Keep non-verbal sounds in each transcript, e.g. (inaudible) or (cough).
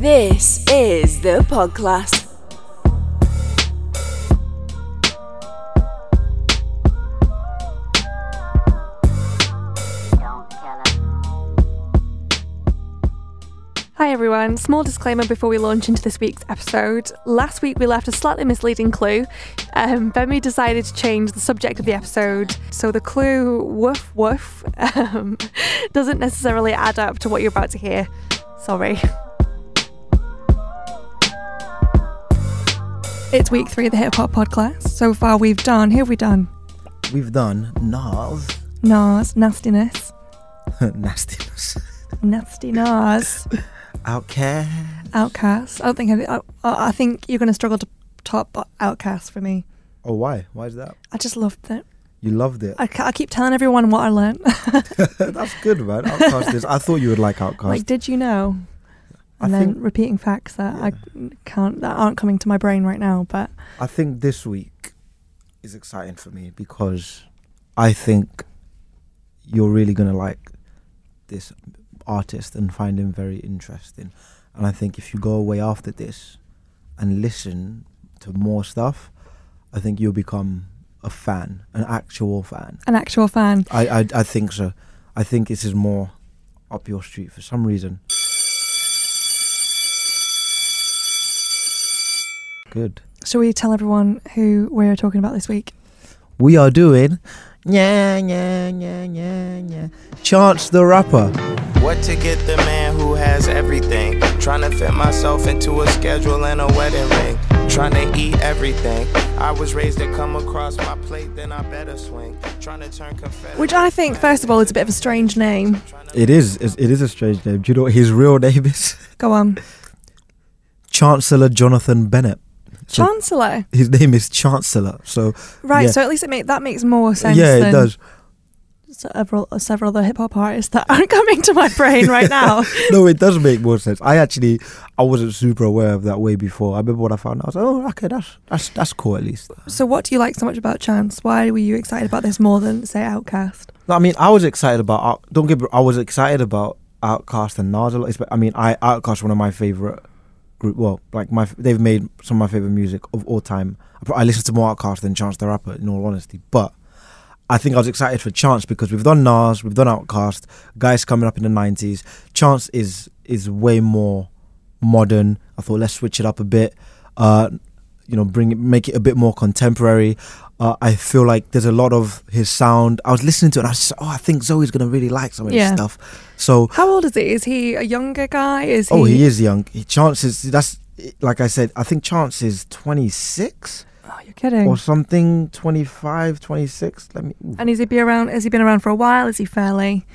This is the podcast. Hi everyone, small disclaimer before we launch into this week's episode. Last week we left a slightly misleading clue. Um, Bemi decided to change the subject of the episode, so the clue woof woof (laughs) um, doesn't necessarily add up to what you're about to hear. Sorry. It's week three of the Hip Hop Podcast. So far we've done, who have we done? We've done Nas, Nas, Nastiness, (laughs) Nastiness, Nasty Nas, OutKast. OutKast. I don't think I, I, I think you're going to struggle to top OutKast for me. Oh, why? Why is that? I just loved it. You loved it. I, I keep telling everyone what I learned. (laughs) That's good, man. OutKast is. I thought you would like OutKast. (laughs) like, did you know? I And then think. repeating facts that I can't, that aren't coming to my brain right now. But I think this week is exciting for me because I think you're really gonna like this artist and find him very interesting. And I think if you go away after this and listen to more stuff, I think you'll become a fan, an actual fan. an actual fan. I, I I think so. I think this is more up your street for some reason. Good. Shall we tell everyone who we're talking about this week? We are doing yeah yeah yeah yeah yeah. Chance the rapper. What to get the man who has everything? Trying to fit myself into a schedule and a wedding ring. Trying to eat everything. I was raised to come across my plate, then I better swing. Trying to turn confetti. Which I think, first of all, is a bit of a strange name. It is it is a strange name. Do you know what his real name is? Go on. Chancellor Jonathan Bennett. So Chancellor. his name is Chancellor. So Right, Yeah. so at least it make, that makes more sense yeah, it than does. several, several other hip hop artists that (laughs) aren't coming to my brain right (laughs) now. no, it does make more sense. I actually I wasn't super aware of that way before. I remember when I found out. I was like, oh, okay, that's that's that's cool at least. So, what do you like so much about Chance? Why were you excited about this more than, say, OutKast? No, I mean, I was excited about. Don't get. I was excited about OutKast and Nas. a lot, I mean, I OutKast one of my favorite group. Well, like my they've made some of my favorite music of all time. I, listen to more OutKast than Chance the Rapper, in all honesty. But I think I was excited for Chance because we've done Nas, we've done OutKast, guys coming up in the nineties. Chance is is way more modern. I thought let's switch it up a bit. Uh, you know, bring it, make it a bit more contemporary. Uh, I feel like there's a lot of his sound. I was listening to it and I was just, oh, I think Zoe's gonna really like some of Yeah. this stuff. So, How old is he? Is he a younger guy? Is oh, he? oh, he is young. He, Chance is that's like I said. I think Chance is 26 Oh, you're kidding. or something. 25, 26. Let me. ooh. and has he been around? Has he been around for a while? Is he fairly?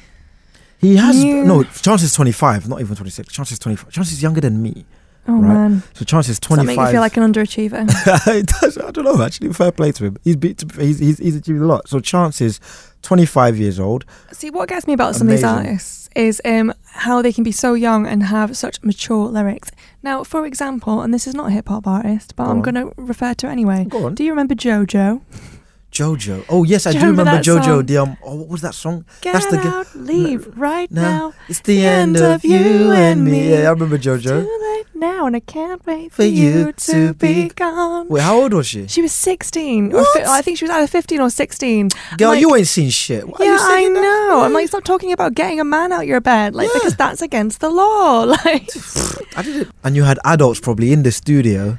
He has Yeah. no. Chance is 25, not even 26. Chance is 25. Chance is younger than me. Oh Right. man, So Chance is that 25. make you feel like an underachiever? (laughs) it does. I don't know. Actually, fair play to him. He's beat. He's, he's he's achieved a lot. So Chance is 25 years old. See, what gets me about some of these artists is um, how they can be so young and have such mature lyrics. Now, for example, and this is not a hip hop artist, but Go I'm going to refer to it anyway. Go on. Do you remember JoJo? Jojo. Oh yes, I Do you remember remember Jojo. The um. Oh, what was that song? Get That's the out, leave right no, now. It's the, end, of you and me. Yeah, I remember It's Jojo. too late now, and I can't wait for, For you, to be gone. Wait, how old was she? She was 16. Or fi- What? I think she was either 15 or 16. Girl, like- you ain't seen shit. Why are yeah, you I singing that? know. I'm like, stop talking about getting a man out your bed, like Yeah. because that's against the law. (laughs) Like, (laughs) I did it. And you had adults probably in the studio,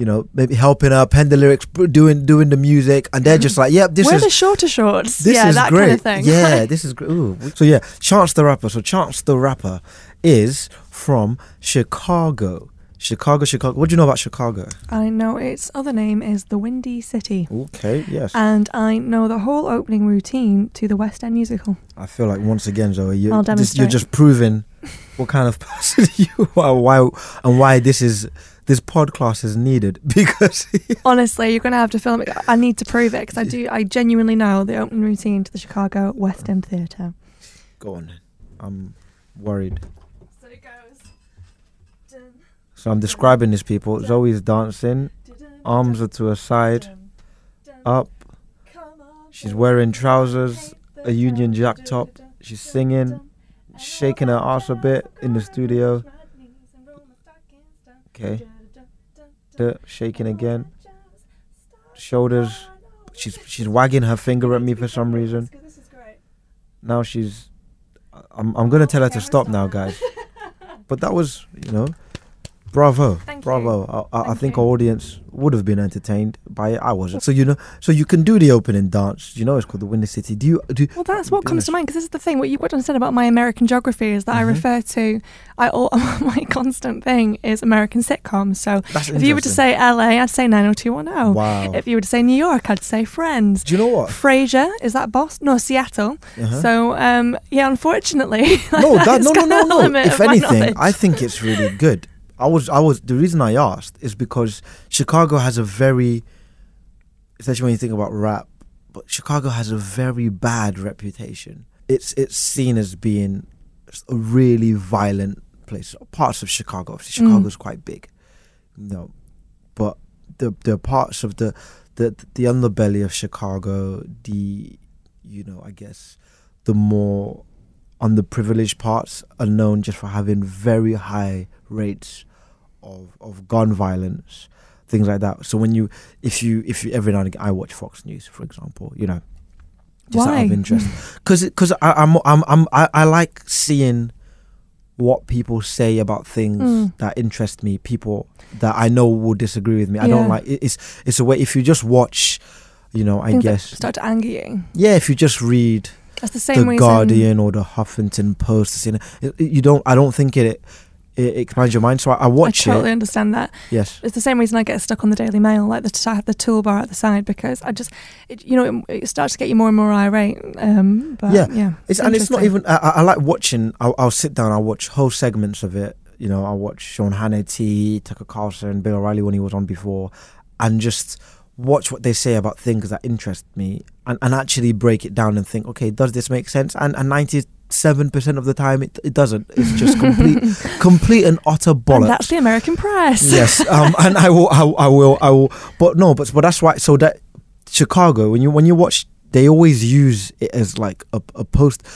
you know, maybe helping her pen the lyrics, doing doing the music, and they're just like, "Yep, this wear is the shorter shorts. this yeah, is that great. kind of thing. Yeah, (laughs) this is great. Ooh. So yeah, Chance the Rapper. So Chance the Rapper is from Chicago. Chicago, Chicago. What do you know about Chicago? I know its other name is the Windy City. Okay, yes. And I know the whole opening routine to the West End musical. I feel like once again, Zoe, you, I'll this, you're just proving (laughs) what kind of (laughs) person you are, why and why this is this podcast is needed (laughs) because (laughs) Honestly, you're going to have to film it. I need to prove it because I do. I genuinely know the opening routine to the Chicago West End Theatre. go on. then. I'm worried. So it goes. So I'm describing these people. Zoe's dancing, arms are to her side, up. She's wearing trousers, a Union Jack top. She's singing, shaking her ass a bit in the studio. Okay. Shaking again. Shoulders. She's she's wagging her finger at me for some reason. Now she's. I'm I'm gonna tell her to stop now, guys. But that was, you know, bravo, Thank bravo. I, I, I think you. our audience would have been entertained by it. I wasn't. So you know, so you can do the opening dance. You know, it's called the Windy City. Do you do? Well, that's what comes to mind because this is the thing. What you've got to understand about my American geography is that I Mhm. refer to, I all, (laughs) my constant thing is American sitcoms. So if you were to say LA, I'd say 90210. wow. If you were to say New York, I'd say Friends. do you know what? Frasier, is that Boston? No, Seattle. Uh-huh. So, um, yeah, unfortunately, (laughs) no, that, it's no, no, no, no. If anything. I think it's really good. I was, I was. The reason I asked is because Chicago has a very, especially when you think about rap, but Chicago has a very bad reputation. It's it's seen as being a really violent place. Parts of Chicago, obviously, Mm. Chicago's quite big, you know, but the the parts of the the the underbelly of Chicago, the you know, I guess the more underprivileged parts are known just for having very high rates of of gun violence, things like that. So when you, if you, if you every now and again, I watch Fox News, for example, you know, just out of interest, (laughs) because because I'm I'm I'm I, I like seeing what people say about things Mm. that interest me. People that I know will disagree with me. I don't like it, it's it's a way. If you just watch, you know, I Things guess start to anger you. yeah. If you just read That's the same the reason. Guardian or the Huffington Post. You, know, you don't. I don't think it it expands your mind. So I, I I totally it. understand that. Yes. It's the same reason I get stuck on the Daily Mail, like the t- the toolbar at the side, because I just, it, you know, it, it starts to get you more and more irate. Um, but Yeah. yeah, It's, and it's not even. I, I I like watching. I'll, I'll sit down. I'll watch whole segments of it. You know, I'll watch Sean Hannity, Tucker Carlson, Bill O'Reilly when he was on before, and just watch what they say about things that interest me, and, and actually break it down and think, okay, does this make sense? And and ninety seven percent of the time, it, it doesn't. It's just complete, (laughs) complete and utter bollocks. And that's the American press. yes, um, and I will, I, I will, I will. But no, but but that's why. So that Chicago, when you when you watch, they always use it as like a, a post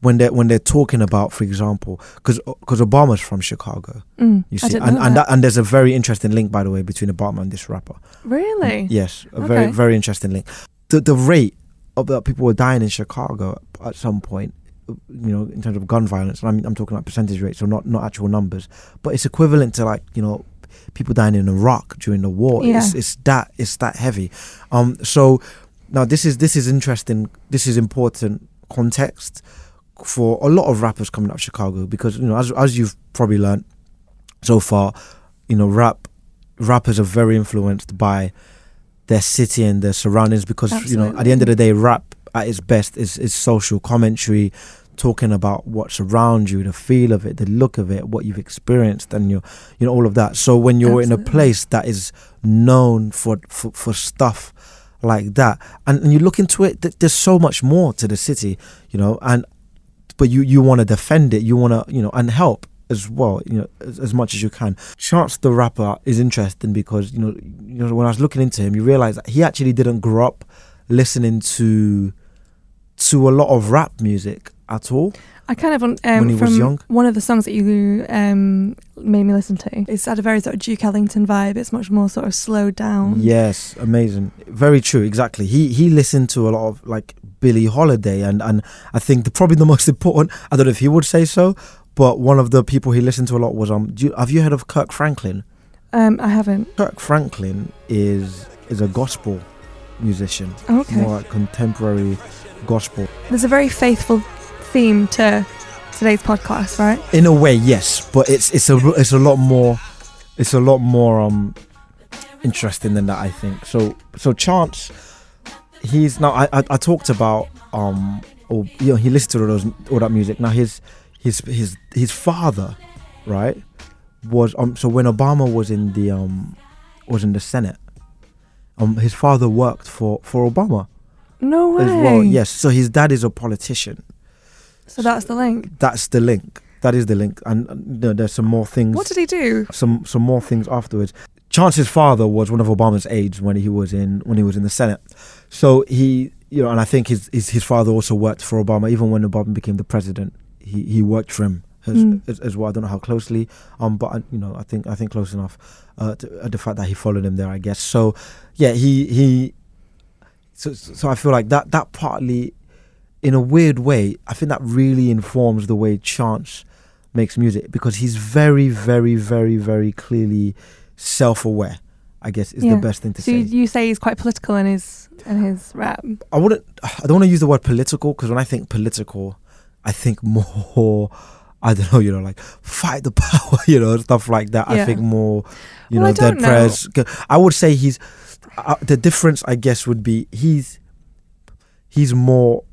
when they are when they're talking about, for example, because because Obama's from Chicago. Mm, You see, and and, that. and there's a very interesting link, by the way, between Obama and this rapper. really? Yes, a very Okay. very interesting link. The the rate of that people were dying in Chicago at some point, you know, in terms of gun violence. And I'm I'm talking about percentage rates, so not not actual numbers, but it's equivalent to like you know people dying in Iraq during the war. It's Yeah. it's that it's that heavy. Um, so now this is this is interesting. This is important context for a lot of rappers coming out of Chicago because you know as as you've probably learned so far, you know rap rappers are very influenced by their city and their surroundings because you know at the end of the day rap at its best is is social commentary talking about what's around you the feel of it the look of it what you've experienced and you you know all of that. So when you're in a place that is known for for, for stuff like that and, and you look into it th- there's so much more to the city you know and but you you want to defend it you want to you know and help as well you know as, as much as you can. Chance the rapper is interesting because you know you know when i was looking into him you realize that he actually didn't grow up listening to to a lot of rap music at all I kind of um, When he was young? one of the songs that you um, made me listen to. It's had a very sort of Duke Ellington vibe. It's much more sort of slowed down. Yes, amazing. Very true. Exactly. He he listened to a lot of like Billie Holiday, and and I think the, probably the (laughs) most important. I don't know if he would say so, but one of the people he listened to a lot was um. Do you, have you heard of Kirk Franklin? Um, I haven't. Kirk Franklin is is a gospel musician, Okay. more like contemporary gospel. There's a very faithful theme to today's podcast, right? In a way, yes, but it's it's a it's a lot more it's a lot more um interesting than that. I think so. So Chance, he's now. I I, I talked about um or you know he listened to all those all that music. Now his his his his father, right, was um so when Obama was in the um was in the Senate, um his father worked for for Obama No way. as well. Yes, so his dad is a politician. So that's the link. That's the link. That is the link, and uh, know, there's some more things. What did he do? some some more things afterwards. Chance's father was one of Obama's aides when he was in when he was in the Senate. So he, you know, and I think his his, his father also worked for Obama even when Obama became the president. He he worked for him as, Mm. as, as well. I don't know how closely, um, but I, you know, I think I think close enough. Uh, to, uh, the fact that he followed him there, I guess. So, yeah, he he. So so I feel like that that partly, in a weird way, I think that really informs the way Chance makes music because he's very very very very clearly self-aware. I guess is Yeah. the best thing to So say. you, you say he's quite political in his in his rap. I wouldn't. I don't want to use the word political because when I think political, I think more. (laughs) I don't know, you know, like fight the power, (laughs) you know, stuff like that. I think more, you Well, know, dead know. prayers. I would say he's uh, the difference. I guess would be he's he's more.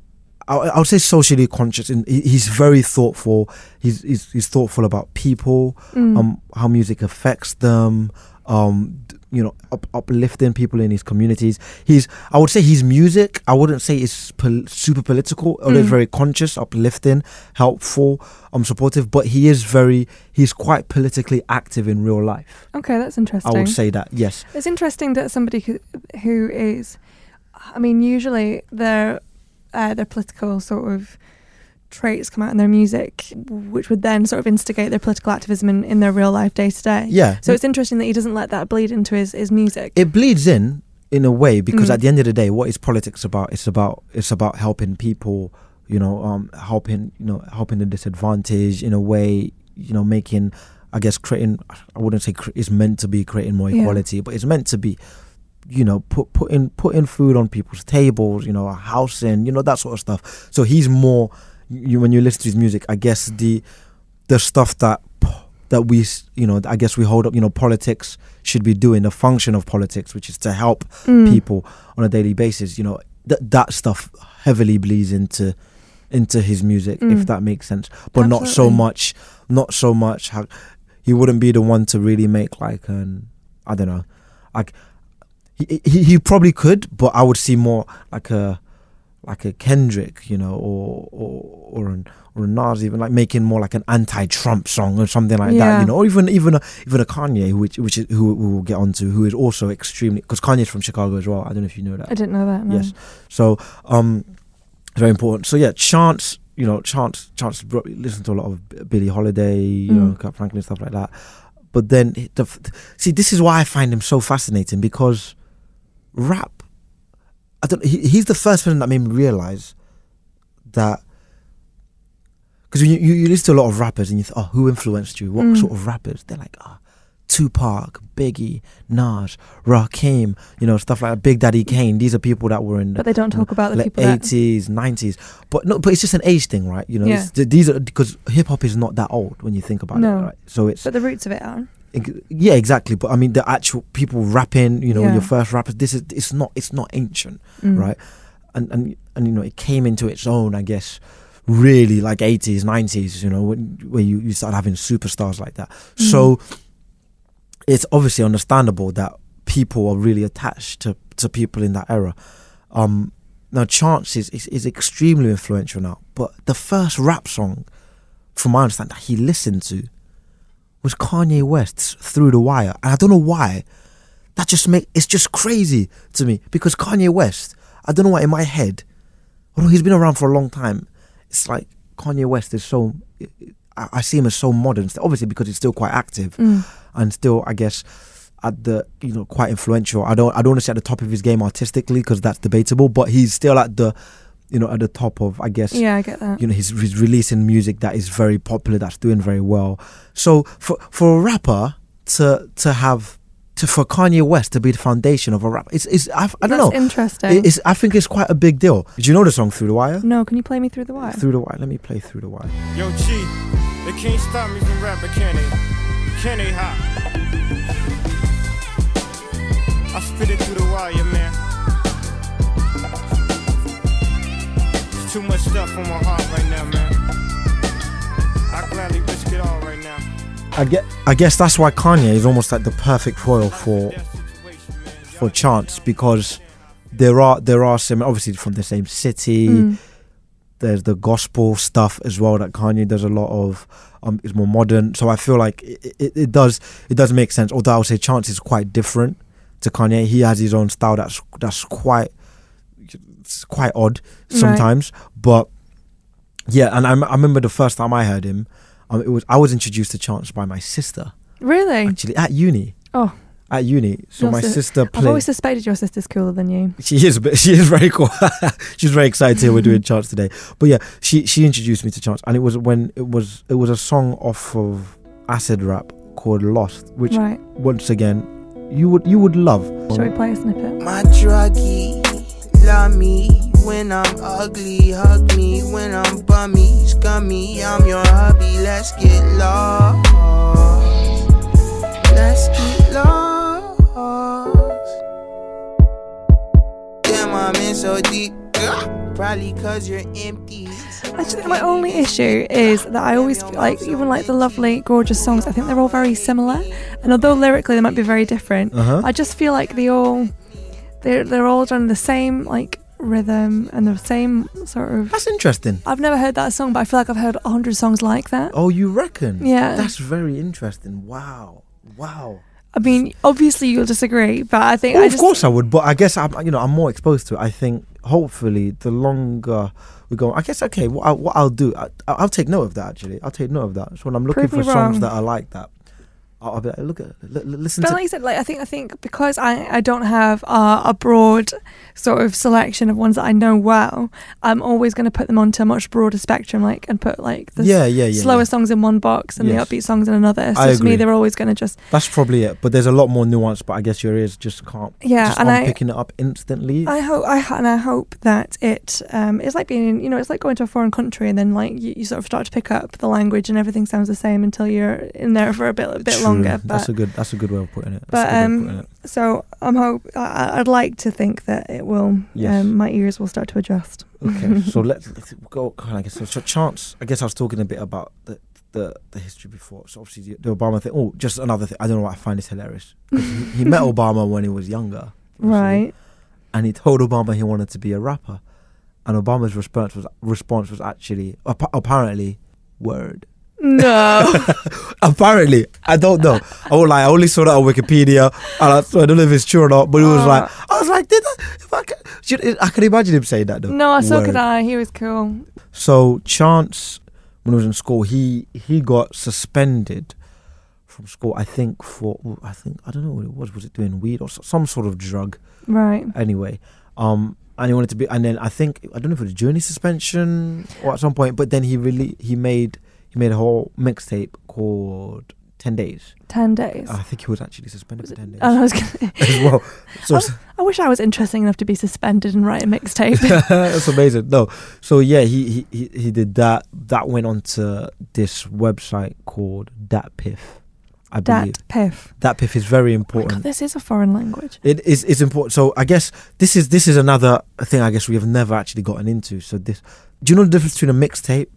I, I would say socially conscious, and he's very thoughtful. He's he's, he's thoughtful about people, Mm. um, how music affects them, um, you know, up, uplifting people in his communities. He's, I would say, his music. I wouldn't say it's pol- super political. Although it's Mm. very conscious, uplifting, helpful, um, supportive. But he is very, he's quite politically active in real life. okay, that's interesting. I would say that. Yes. It's interesting that somebody who, who is, I mean, usually their uh, their political sort of traits come out in their music, which would then sort of instigate their political activism in, in their real life day to day. Yeah. So it's interesting that he doesn't let that bleed into his, his music. it bleeds in in a way because Mm. at the end of the day what is politics about it's about it's about helping people you know um helping you know helping the disadvantaged in a way you know making i guess creating i wouldn't say cre- it's meant to be creating more Yeah. equality but it's meant to be you know put putting putting food on people's tables you know a house you know that sort of stuff so he's more you when you listen to his music i guess the the stuff that that we you know i guess we hold up you know politics should be doing the function of politics which is to help Mm. people on a daily basis you know th- that stuff heavily bleeds into into his music Mm. if that makes sense but not so much not so much how he wouldn't be the one to really make like an i don't know like he, he he probably could but i would see more like a like a Kendrick, you know, or or or an or a Nas, even like making more like an anti-Trump song or something like that, you know, or even even a, even a Kanye, which which is, who we will get onto, who is also extremely because Kanye's from Chicago as well. I don't know if you know that. I didn't know that. No. Yes. So um, very important. So yeah, Chance, you know, Chance, Chance listen to a lot of Billie Holiday, you know, Mm. Kirk Franklin stuff like that. But then the, see, this is why I find him so fascinating because rap. I don't. He, he's the first person that made me realize that because you, you you listen to a lot of rappers and you think, oh, who influenced you? What Mm. sort of rappers? They're like, ah, Tupac, Biggie, Nas, Rakim, you know, stuff like that. Big Daddy Kane. These are people that were in But they don't talk about the like people eighties, nineties. But no, but it's just an age thing, right? You know, Yeah. these are because hip hop is not that old when you think about No. it, right? So it's But the roots of it are. Yeah, exactly. But I mean, the actual people rapping, you know, Yeah. your first rappers. This is it's not it's not ancient, Mm. right? And and and you know, it came into its own, I guess. Really, like eighties, nineties, you know, when where you you start having superstars like that. Mm. So it's obviously understandable that people are really attached to, to people in that era. Um, now, Chance is, is, is extremely influential now, but the first rap song, from my understanding, that he listened to was Kanye West's "Through the Wire," and I don't know why. That just make it's just crazy to me because Kanye West, I don't know why in my head, although he's been around for a long time, it's like Kanye West is so. I, I see him as so modern, obviously because he's still quite active Mm. and still I guess at the you know quite influential. I don't I don't want to say at the top of his game artistically because that's debatable, but he's still at the you know at the top of I guess Yeah, I get that. you know he's, he's releasing music that is very popular that's doing very well. So for for a rapper to to have to for Kanye West to be the foundation of a rap, it's it's I, I don't That's know. interesting. It's I think it's quite a big deal. Did you know the song Through the Wire? no, can you play me through the wire? Through the Wire. Let me play Through the Wire. Yo, G, they can't stop me from rapping, can they? Can they hop? I spit it through the wire, man. Stuff on my heart right now, man. I gladly risk it all right now. I get I guess that's why Kanye is almost like the perfect foil for That situation, man. for Chance because there are there are some obviously from the same city. Mm. There's the gospel stuff as well that Kanye does a lot of. Um, is more modern, so I feel like it, it, it does it does make sense. Although I would say Chance is quite different to Kanye. He has his own style that's that's quite it's quite odd Right. sometimes. But yeah, and I, m- I remember the first time I heard him, Um, it was I was introduced to Chance by my sister Really? actually at uni. Oh. At uni, so Your my sis- sister I've always suspected your sister's cooler than you. She is, but she is very cool. (laughs) She's very excited to hear we're doing Chance today. But yeah, she she introduced me to Chance, and it was when it was it was a song off of acid rap called Lost, which right. once again you would you would love. Shall we play a snippet? My druggie, love me when I'm ugly, hug me when I'm bummy, scummy. I'm your hubby. Let's get lost. Let's get lost. Damn, I'm in so deep. Ugh, Probably cause you're empty. I think my only issue is that I always feel like even like the lovely, gorgeous songs, I think they're all very similar. And although lyrically they might be very different, Uh-huh. I just feel like they all they're they're all done the same like rhythm and the same sort of That's interesting. I've never heard that song, but I feel like I've heard a hundred songs like that. Oh, you reckon? Yeah. That's very interesting. Wow. Wow. I mean, obviously you'll disagree, but I think Well, I of just course I would, but I guess I'm you know I'm more exposed to it. I think hopefully the longer we go, I guess okay. What, I, what I'll do, I, I'll take note of that. Actually, I'll take note of that. So when I'm looking Prove for songs wrong. that are like that, I'll, be like, look at li- listen But to. like I said, like I think I think because I, I don't have uh, a broad sort of selection of ones that I know well, I'm always going to put them onto a much broader spectrum, like and put like the yeah, yeah, yeah. slower yeah. songs in one box and Yes. the upbeat songs in another. So I to me, they're always going to just That's probably it. But there's a lot more nuance. But I guess your ears just can't. yeah. just and I picking it up instantly. I hope I and I hope that it um it's like being you know it's like going to a foreign country and then like you, you sort of start to pick up the language and everything sounds the same until you're in there for a bit a bit True. Longer. But that's a good. That's a good way of putting it. but, That's a good way of um, putting it. so I'm hope I, I'd like to think that it will. Yes. Um, my ears will start to adjust. Okay, (laughs) so let's, let's go. Kind of, I guess so. Chance. I guess I was talking a bit about the the, the history before. So obviously the, the Obama thing. Oh, just another thing. I don't know. why I find this hilarious. he, he met (laughs) Obama when he was younger, obviously, Right. And he told Obama he wanted to be a rapper, and Obama's response was response was actually appa- apparently word. No. (laughs) Apparently, I don't know. I won't lie. I only saw that on Wikipedia, and I, so I don't know if it's true or not. But it was Uh. like I was like, did I? If I, can, should, I can imagine him saying that though. no, so Word. could I. He was cool. So Chance, when he was in school, he he got suspended from school. I think for I think I don't know what it was. Was it doing weed or some sort of drug? Right. Anyway, um, and he wanted to be. And then I think I don't know if it was journey suspension or at some point. But then he really he made he made a whole mixtape called Ten Days. Ten days. I think he was actually suspended Was for ten days (laughs) and oh, I was gonna, (laughs) as well. (laughs) So Oh. I wish I was interesting enough to be suspended and write a mixtape. That's amazing. No, so yeah, he, he he he did that. That went on to this website called DatPiff. I believe Dat piff. DatPiff is very Oh my God, important. this is a foreign language. It is it's important. So I guess this is this is another thing. I guess we have never actually gotten into. So this, do you know the difference between a mixtape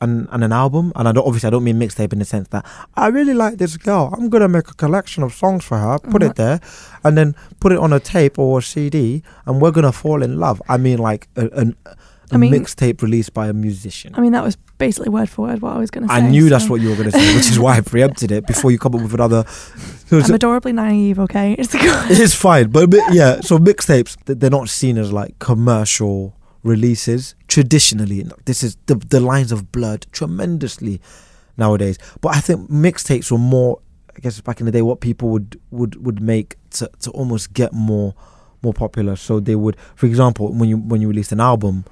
and, and an album? And I don't obviously I don't mean mixtape in the sense that I really like this girl. I'm gonna make a collection of songs for her, put Mhm. it there, and then put it on a tape or a CD, and we're gonna fall in love. I mean like a, an, a I mean- mixtape released by a musician. I mean, that was basically word for word what I was going to say. I knew that's what you were going to say, which is why I preempted it before you come up with another. (laughs) So I'm adorably naive. Okay, (laughs) it's it's fine, but, but yeah. So mixtapes, they're not seen as like commercial releases traditionally. This is the the lines of blood tremendously nowadays. But I think mixtapes were more, I guess, back in the day, what people would would would make to to almost get more more popular. So they would, for example, when you when you released an album.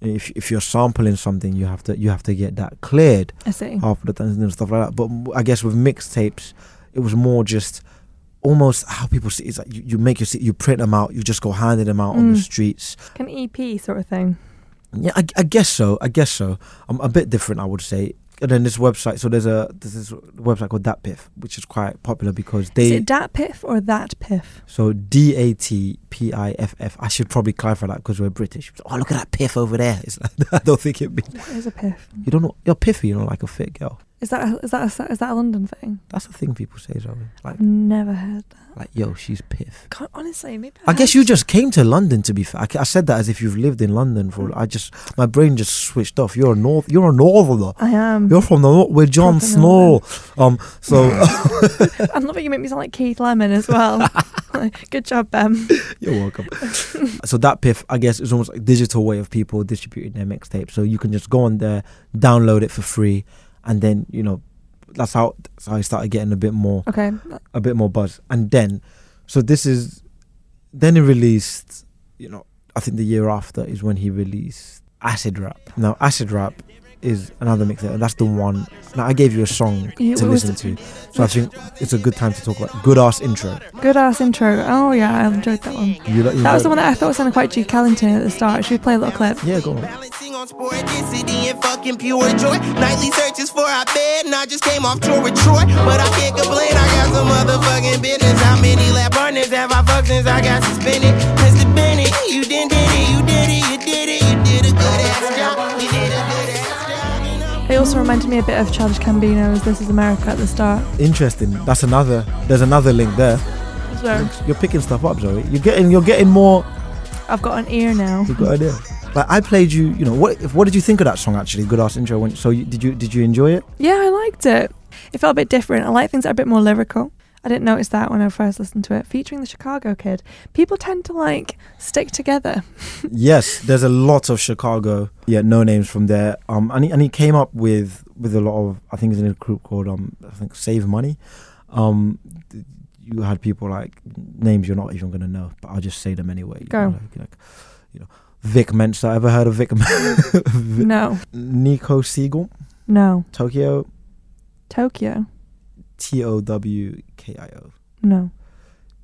If if you're sampling something, you have to you have to get that cleared I see. half of the times and stuff like that. But i guess with mixtapes, it was more just almost how people see. It's like you, you make your you print them out, you just go handing them out on the Mm. streets. Like an EP sort of thing. Yeah, I, I guess so. I guess so. I'm a bit different, I would say. And then this website, so there's a there's this website called DatPiff, which is quite popular because is they it dat piff or that piff? so D A T P I F F. I should probably clarify that because we're British. Oh, look at that piff over there. It's like, (laughs) I don't think it means What is a piff? you don't know. You're piffy. You know, like a fit girl. Is that a, is that a, is that a London thing? That's the thing people say, Zoe. Like I've never heard that. like yo, she's piff. Can't, honestly, maybe. I guess you just came to London. To be fair, I, I said that as if you've lived in London for. I just my brain just switched off. You're a north. You're a northerner. I am. You're from the north. We're Jon Snow. Um. So (laughs) I love it. You make me sound like Keith Lemon as well. (laughs) Good job, Bem. you're welcome. so that piff, I guess, is almost like a digital way of people distributing their mixtape. So you can just go on there, download it for free, and then you know that's how that's how I started getting a bit more Okay. a bit more buzz. And then, so this is, then he released, you know, I think the year after is when he released Acid Rap. Now, Acid Rap is another mixtape, and that's the one. Now, I gave you a song Yeah, to what was listen to, so I think it's a good time to talk about good ass intro. Good ass intro. Oh yeah, I enjoyed that one. You, like- you That was the one that I thought sounded quite G Callington at the start. Should we play a little clip? Yeah, go on. Balancing on sporticity and fucking pure joy. Nightly searches for our bed, and I just came off tour with Troy. But I can't complain, I got some motherfucking business. How many lap partners have I fucked since I got suspended? It also reminded me a bit of Childish Gambino's "This Is America" at the start. Interesting. That's another. There's another link there. So You're picking stuff up, Zoe. You're getting. You're getting more. I've got an ear now. You've got idea. Like I played you. You know what? If, what did you think of that song? Actually, good ass intro. When, so you, did you did you enjoy it? Yeah, I liked it. It felt a bit different. I like things that are a bit more lyrical. I didn't notice that when I first listened to it. Featuring the Chicago kid, people tend to like stick together. (laughs) yes, there's a lot of Chicago, yeah, no names from there. Um, and he, and he came up with with a lot of, I think it's in a group called um, I think Save Money. Um, you had people like names you're not even gonna know, but I'll just say them anyway. you Go. know, Like, like, you know, Vic Mensa. Ever heard of Vic? (laughs) Vi- No, Nico Segal, no. Towkio, Towkio, T O W K I O, no.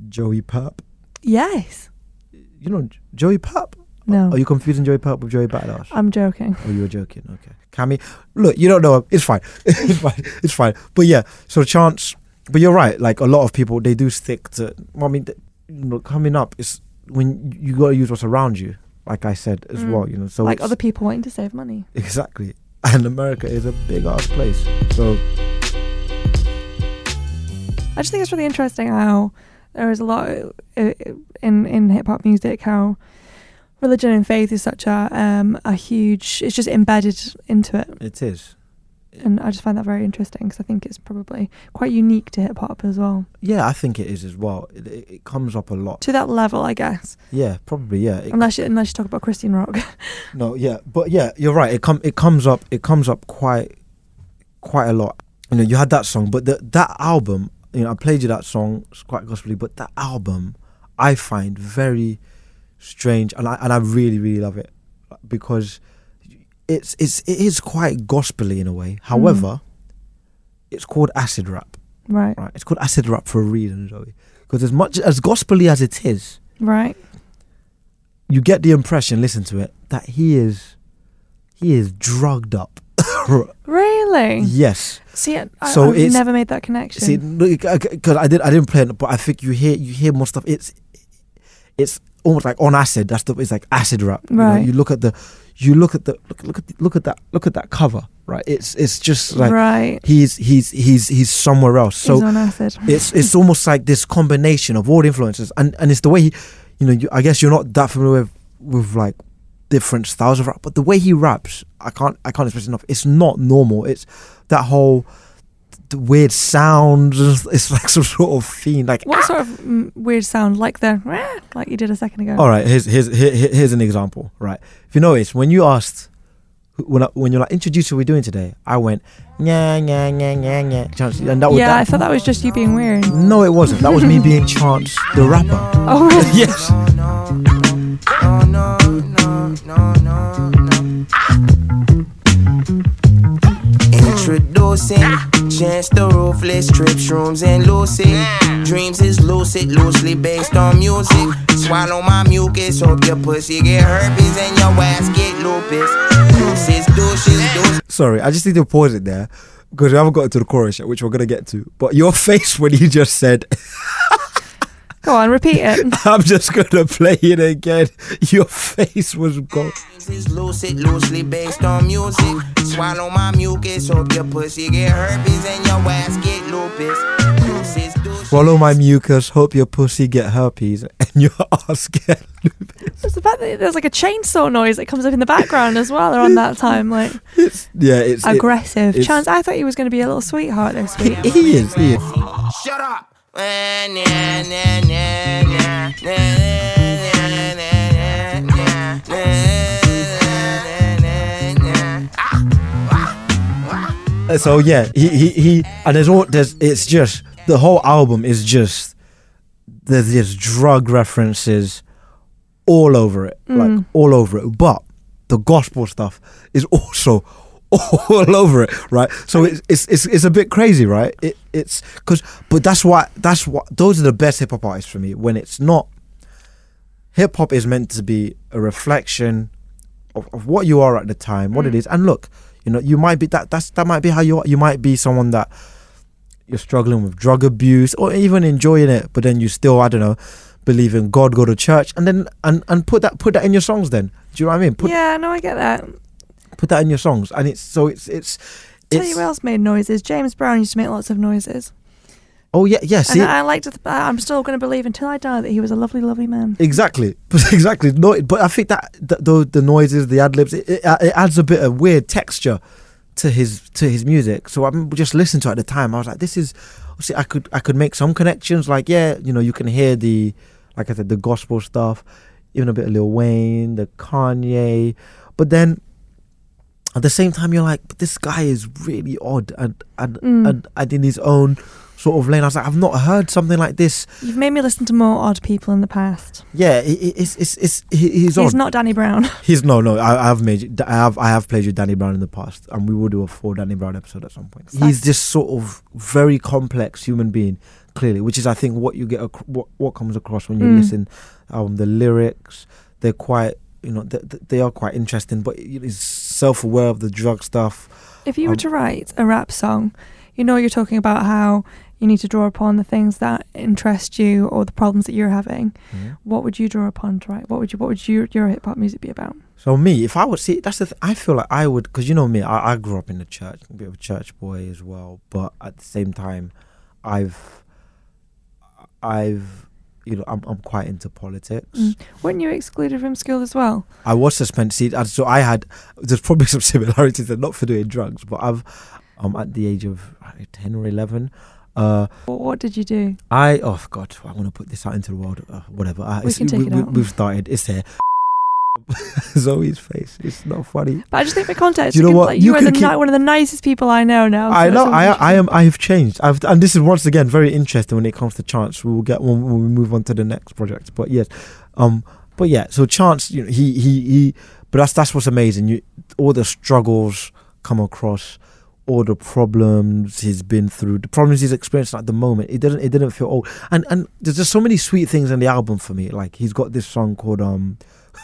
Joey Purp? Yes, You know Joey Purp? no. Are you confusing Joey Purp with Joey Badass? I'm joking. Oh, you were joking. Okay. Cammy, look, you don't know him. It's fine. (laughs) it's fine. It's fine. But yeah, so Chance, but you're right. Like a lot of people, they do stick to, well, I mean, th- you know, coming up is when you got to use what's around you, like I said as Mm. well, you know. So like other people wanting to save money. Exactly. And America is a big ass place. So I just think it's really interesting how there is a lot uh, in in hip hop music how religion and faith is such a um a huge it's just embedded into it it is. and I just find that very interesting because I think it's probably quite unique to hip hop as well Yeah, I think it is as well. It, it, it comes up a lot. to that level I guess Yeah, probably. Yeah. It, unless you, unless you talk about Christian rock (laughs) No, yeah, but yeah, you're right. It come it comes up it comes up quite quite a lot. You know, you had that song, but the, that album, you know, I played you that song, it's quite gospelly, but that album I find very strange, and I and I really really love it because it's it's it is quite gospelly in a way. Hmm. However, it's called acid rap, right right? It's called acid rap for a reason, Zoe. Because as much as gospelly as it is, right you get the impression, listen to it, that he is he is drugged up. Really yes. see I, So I've never made that connection See, because I did I didn't play it, but I think you hear you hear more stuff. It's it's almost like on acid. That's the it's like acid rap. you know? Right. You look at the you look at the look look at the, look at that look at that cover. Right. It's it's just like right he's he's he's he's somewhere else. So he's on acid it's it's almost like this combination of all influences, and and it's the way he, you know, you, I guess you're not that familiar with with like different styles of rap, but the way he raps, I can't I can't express enough. It's not normal. It's that whole the weird sounds. It's like some sort of fiend. Like what sort of mm, weird sound like the "Rah," like you did a second ago all right, here's here's here, here- here's an example. Right, if you notice when you asked. When I, when you're like introduce what we're doing today, I went yeah yeah yeah yeah yeah, Chance, and that was yeah that, I thought that was just you being weird No, it wasn't. That was me being Chance the rapper. oh really? yes. Trip shrooms and lucid. Dreams is lucid, loosely based on music. Swallow my mucus, hope your pussy get herpes and your ass get lupus. Deuces, douches, douches. Sorry, I just need to pause it there because we haven't got to the chorus yet, which we're gonna get to. But your (laughs) face when you just said, (laughs) go on repeat it (laughs) "I'm just gonna play it again," your face was gone. Dreams is lucid, loosely based on music. Swallow my mucus, hope your pussy get herpes and your ass get lupus. Deuces. Swallow my mucus, hope your pussy get herpes and your (laughs) ass get. It's the fact that there's like a chainsaw noise that comes up in the background as well around that time, like Yeah, it's it- aggressive. it's- Chance, I thought he was going to be a little sweetheart this week. he is. He is. Shut up. So yeah, he, he he and there's all there's it's just the whole album is just there's just drug references all over it. Mm. Like all over it. But the gospel stuff is (laughs) also all over it, right? So it's it's it's, it's a bit crazy, right? It, it's because but that's why that's what those are the best hip hop artists for me when it's not hip hop is meant to be a reflection of, of what you are at the time, what it mm. is. And look, you know, you might be that that's that might be how you are. You might be someone that you're struggling with drug abuse or even enjoying it, but then you still, I don't know, believe in God, go to church, and then and and put that put that in your songs. Then do you know what I mean? Put yeah, no, I get that. put that in your songs, and it's so it's it's Tell it's you who else made noises. James Brown used to make lots of noises. oh yeah yeah see and I like to. Th- I'm still going to believe until I die that he was a lovely, lovely man. Exactly, (laughs) exactly. No, but I think that the the, the noises, the ad libs, it, it, it adds a bit of weird texture to his to his music. So I'm just listening to it at the time. I was like, this is. See, I could I could make some connections. Like, yeah, you know, you can hear the, like I said, the gospel stuff, even a bit of Lil Wayne, the Kanye, but then. At the same time, you're like, but this guy is really odd and and, Mm. and and in his own sort of lane. I was like, I've not heard something like this. You've made me listen to more odd people in the past. Yeah, it, it- it's it's it's he- he's, He's odd. not Danny Brown. (laughs) He's no, no. I, I have made, you- I have, I have played with Danny Brown in the past, and we will do a full Danny Brown episode at some point. He's this sort of very complex human being, clearly, which is, I think, what you get, ac- what what comes across when you Mm. listen. Um, the lyrics, they're quite, you know, they, they are quite interesting, but he's self-aware of the drug stuff. If you were Um, to write a rap song, you know you're talking about how you need to draw upon the things that interest you or the problems that you're having. What would you draw upon to write? What would you? What would you, your hip hop music be about? So me, if I would see, that's the. Th- I feel like I would, because you know me, I, I grew up in the church, a bit of a church boy as well. But at the same time, I've, I've, you know, I'm I'm quite into politics. Mm. Weren't you excluded from school as well? I was suspended. So I had. There's probably (laughs) some similarities, and not for doing drugs, but I've, um, at the age of ten or eleven, uh, What, did you do? I oh god, I want to put this out into the world. Uh, whatever. Uh, We can take it out. We've started. It's there. (laughs) Zoe's face. It's not funny. But I just think for context, You know can- what? like, You you, are the keep- ni- one of the nicest people I know now. I know. I I am. I have changed. I've and this is once again very interesting when it comes to chance. We will get when, when we move on to the next project. But yes, um, but yeah. So chance, you know, he he he. But that's that's what's amazing. You all the struggles come across, all the problems he's been through, the problems he's experiencing at the moment. It didn't it didn't feel old. And and there's just so many sweet things in the album for me. Like he's got this song called um,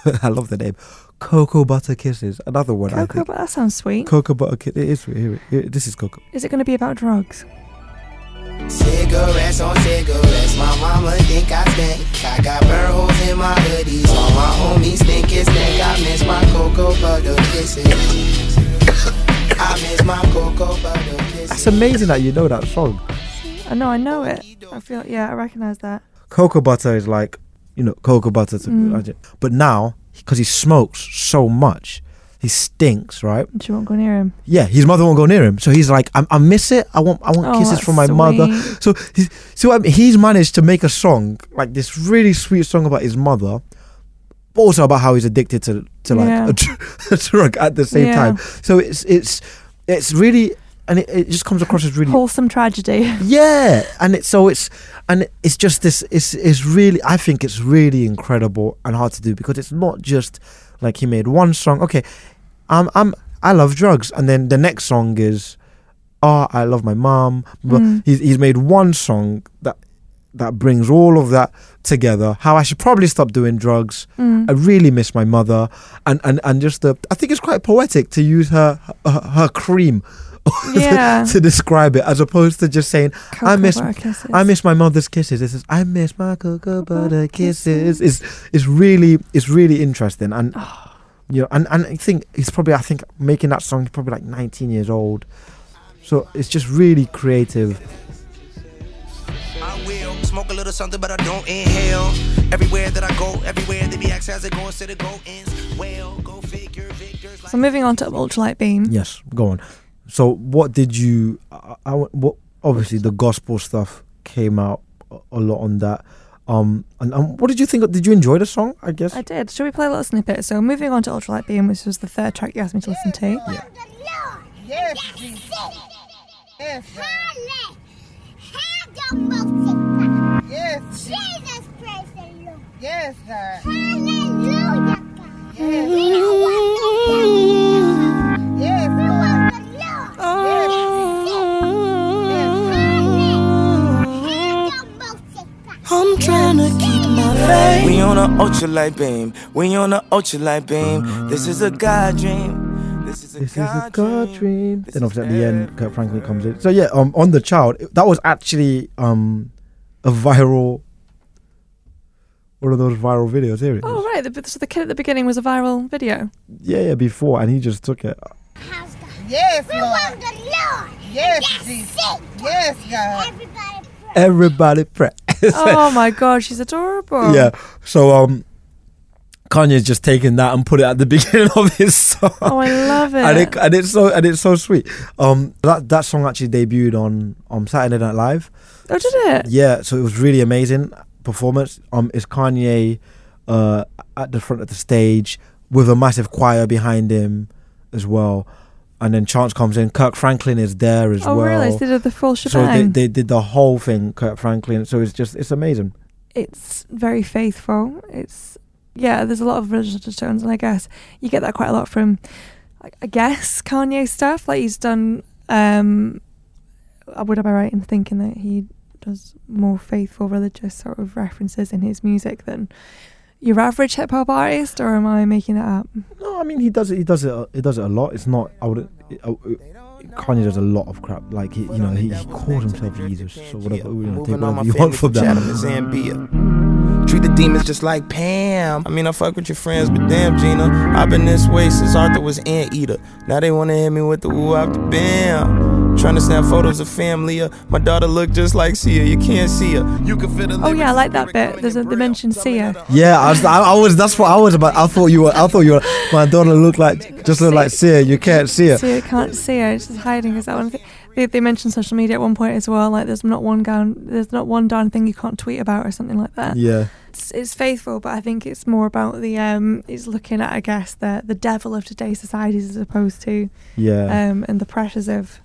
(laughs) I love the name, Cocoa Butter Kisses. Another one. I Cocoa, think. but that sounds sweet. Cocoa Butter Kisses. It is. Here, it- here, this is Cocoa. Is it going to be about drugs? Cigarettes on cigarettes, my mama think I stink. I got burn holes in my hoodies, all my homies think it's stink. I miss my cocoa butter kisses. I miss my cocoa butter kisses. It's amazing that you know that song. I know, I know it. I feel, yeah, I recognise that. Cocoa butter is like, you know, cocoa butter. To, Mm. But now, because he smokes so much, he stinks, right? She won't go near him. Yeah, his mother won't go near him, so he's like, I, I miss it. I want, I want Oh, kisses from my mother. So, he's, so I mean, he's managed to make a song like this really sweet song about his mother, but also about how he's addicted to to like Yeah. (laughs) a, dr- a drug at the same Yeah. time. So it's it's it's really, and it, it just comes across as really Wholesome tragedy. (laughs) yeah, and it's so it's and it's just this. It's it's really. I think it's really incredible and hard to do because it's not just like he made one song. Okay, I'm I'm I love drugs, and then the next song is, oh I love my mom. But Mm. he's he's made one song that that brings all of that together. How I should probably stop doing drugs. Mm. I really miss my mother, and and and just the. I think it's quite poetic to use her her, her cream. (laughs) Yeah. to describe it as opposed to just saying I miss. I miss my mother's kisses. This is I miss my cocoa butter kisses. It's it's really it's really interesting and oh. you know and, and I think he's probably I think making that song he's probably like 19 years old. So it's just really creative. I will smoke a little something, but I don't inhale. Everywhere that I go, everywhere they be asked how's it going, instead of go ins. Well, go figure, victors. So moving on to ultralight beam. Yes, go on. So what did you I, I what obviously the gospel stuff came out a, a lot on that. Um and, and what did you think of, did you enjoy the song? I guess. I did. Shall we play a little snippet? So moving on to ultralight beam, which was the third track you asked me to listen to. Yeah. Yes, Jesus. Yes, God. Hallelujah. Hallelujah. Yes. Jesus, praise the Lord. Yes, God. Hallelujah, Yes. I'm trying to keep my faith. We on a ultralight beam. We on a ultralight beam. This is a God dream. This is a This is God, a God dream. This Then obviously at the end, Kirk. Franklin comes in. So yeah, um, on the child, that was actually um, a viral, one of those viral videos. Here it is. Oh right, the, so the kid at the beginning was a viral video. Yeah, yeah, before, and he just took it. House God. Yes, We want Lord. the Lord. Yes, That's Jesus. it. Yes, God. Everybody pray. Everybody pray. oh (laughs) my god, she's adorable. Yeah. So um, Kanye's just taken that and put it at the (laughs) beginning of his song. Oh, I love it. and it and it's so and it's so sweet. Um, that that song actually debuted on on Saturday Night Live. oh, did it? Yeah, so it was really amazing performance. Um, it's Kanye, uh, at the front of the stage with a massive choir behind him, as well, and then Chance comes in. Kirk Franklin is there as Oh well. really? So they did the full so they, they did the whole thing, Kirk Franklin. So it's just it's amazing. it's very faithful. It's yeah, there's a lot of religious tones, and I guess you get that quite a lot from, I- I guess Kanye stuff. Like he's done. um uh, Would I be right in thinking that he does more faithful religious sort of references in his music than your average hip hop artist, or am I making that up? No, I mean he does it. He does it. uh, He does it a lot. It's not. I would. Uh, Kanye does a lot of crap. Like he, you know, he, he calls himself Jesus. So whatever, you know, take Moving on whatever my you family want from from that. Zambia. Treat the demons just like Pam. I mean, I fuck with your friends, but damn, Gina, I've been this way since Arthur was Anteater. Now they wanna hit me with the woo out the bam. Trying to snap photos of family. uh, My daughter look just like Sia. You can't see her. You can feel the Oh yeah, I like that bit. There's a they braille. mentioned Something Sia. that the- Yeah, I was, I, I was. That's what I was about. I thought you were. I thought you were. My daughter looked like just looked like Sia. You can't see her. See, I can't see her. She's hiding. Is that one thing? They, they mentioned social media at one point as well. Like, there's not one darn, there's not one darn thing you can't tweet about or something like that. Yeah, It's, it's faithful, but I think it's more about the um. It's looking at, I guess, the the devil of today's societies as opposed to yeah, um and the pressures of